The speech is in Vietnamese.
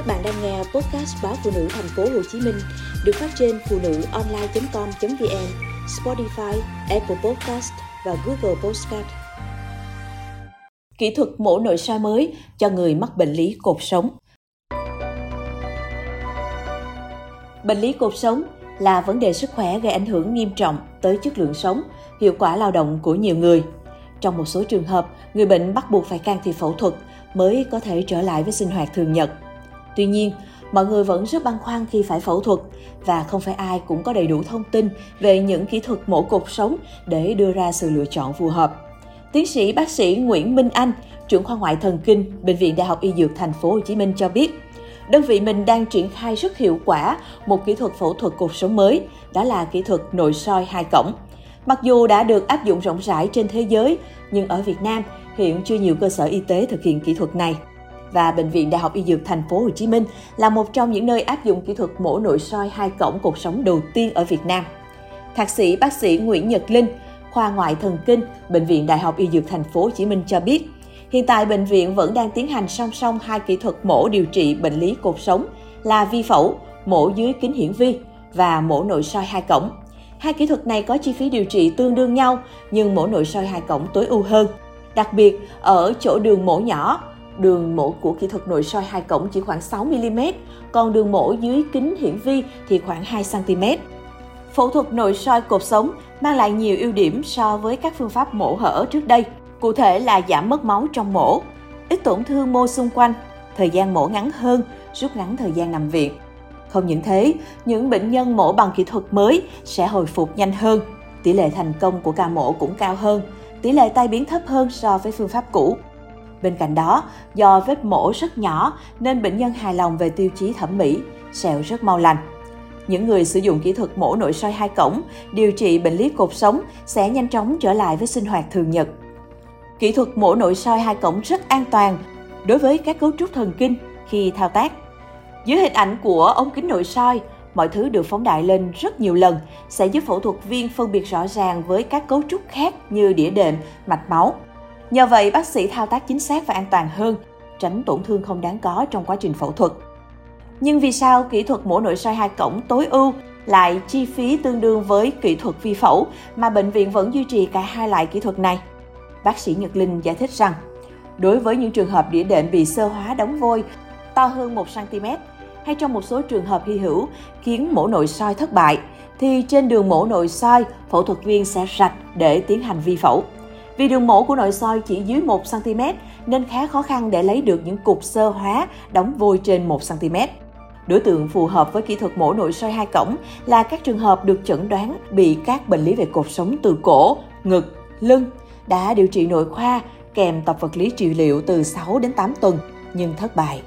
Các bạn đang nghe podcast báo phụ nữ thành phố Hồ Chí Minh được phát trên phụ nữ online.com.vn, Spotify, Apple Podcast và Google Podcast. Kỹ thuật mổ nội soi mới cho người mắc bệnh lý cột sống. Bệnh lý cột sống là vấn đề sức khỏe gây ảnh hưởng nghiêm trọng tới chất lượng sống, hiệu quả lao động của nhiều người. Trong một số trường hợp, người bệnh bắt buộc phải can thiệp phẫu thuật mới có thể trở lại với sinh hoạt thường nhật. Tuy nhiên, mọi người vẫn rất băn khoăn khi phải phẫu thuật và không phải ai cũng có đầy đủ thông tin về những kỹ thuật mổ cột sống để đưa ra sự lựa chọn phù hợp. Tiến sĩ bác sĩ Nguyễn Minh Anh, trưởng khoa ngoại thần kinh, Bệnh viện Đại học Y Dược Thành phố Hồ Chí Minh cho biết, đơn vị mình đang triển khai rất hiệu quả một kỹ thuật phẫu thuật cột sống mới, đó là kỹ thuật nội soi hai cổng. Mặc dù đã được áp dụng rộng rãi trên thế giới, nhưng ở Việt Nam hiện chưa nhiều cơ sở y tế thực hiện kỹ thuật này và Bệnh viện Đại học Y Dược Thành phố Hồ Chí Minh là một trong những nơi áp dụng kỹ thuật mổ nội soi hai cổng cột sống đầu tiên ở Việt Nam. Thạc sĩ bác sĩ Nguyễn Nhật Linh, khoa ngoại thần kinh, Bệnh viện Đại học Y Dược Thành phố Hồ Chí Minh cho biết, hiện tại bệnh viện vẫn đang tiến hành song song hai kỹ thuật mổ điều trị bệnh lý cột sống là vi phẫu, mổ dưới kính hiển vi và mổ nội soi hai cổng. Hai kỹ thuật này có chi phí điều trị tương đương nhau, nhưng mổ nội soi hai cổng tối ưu hơn. Đặc biệt, ở chỗ đường mổ nhỏ, đường mổ của kỹ thuật nội soi hai cổng chỉ khoảng 6 mm, còn đường mổ dưới kính hiển vi thì khoảng 2 cm. Phẫu thuật nội soi cột sống mang lại nhiều ưu điểm so với các phương pháp mổ hở trước đây. Cụ thể là giảm mất máu trong mổ, ít tổn thương mô xung quanh, thời gian mổ ngắn hơn, rút ngắn thời gian nằm viện. Không những thế, những bệnh nhân mổ bằng kỹ thuật mới sẽ hồi phục nhanh hơn, tỷ lệ thành công của ca mổ cũng cao hơn, tỷ lệ tai biến thấp hơn so với phương pháp cũ. Bên cạnh đó, do vết mổ rất nhỏ nên bệnh nhân hài lòng về tiêu chí thẩm mỹ, sẹo rất mau lành. Những người sử dụng kỹ thuật mổ nội soi hai cổng, điều trị bệnh lý cột sống sẽ nhanh chóng trở lại với sinh hoạt thường nhật. Kỹ thuật mổ nội soi hai cổng rất an toàn đối với các cấu trúc thần kinh khi thao tác. Dưới hình ảnh của ống kính nội soi, mọi thứ được phóng đại lên rất nhiều lần sẽ giúp phẫu thuật viên phân biệt rõ ràng với các cấu trúc khác như đĩa đệm, mạch máu. Nhờ vậy, bác sĩ thao tác chính xác và an toàn hơn, tránh tổn thương không đáng có trong quá trình phẫu thuật. Nhưng vì sao kỹ thuật mổ nội soi hai cổng tối ưu lại chi phí tương đương với kỹ thuật vi phẫu mà bệnh viện vẫn duy trì cả hai loại kỹ thuật này? Bác sĩ Nhật Linh giải thích rằng, đối với những trường hợp đĩa đệm bị sơ hóa đóng vôi to hơn 1cm hay trong một số trường hợp hy hữu khiến mổ nội soi thất bại, thì trên đường mổ nội soi, phẫu thuật viên sẽ rạch để tiến hành vi phẫu. Vì đường mổ của nội soi chỉ dưới 1cm nên khá khó khăn để lấy được những cục sơ hóa đóng vôi trên 1cm. Đối tượng phù hợp với kỹ thuật mổ nội soi hai cổng là các trường hợp được chẩn đoán bị các bệnh lý về cột sống từ cổ, ngực, lưng, đã điều trị nội khoa kèm tập vật lý trị liệu từ 6 đến 8 tuần nhưng thất bại.